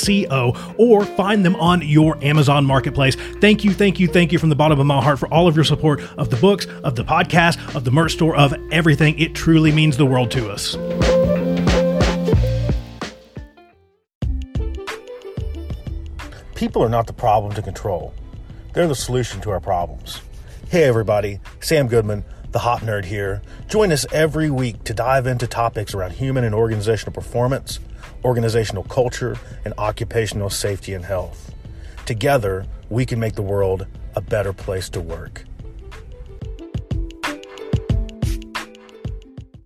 www.palehorsemedia.co or find them on your Amazon marketplace. Thank you, thank you, thank you from the bottom of my heart for all of your support of the books, of the podcast, of the merch store, of everything. It truly means the world to us. People are not the problem to control, they're the solution to our problems. Hey, everybody, Sam Goodman, the HOP Nerd here. Join us every week to dive into topics around human and organizational performance, organizational culture, and occupational safety and health. Together, we can make the world a better place to work.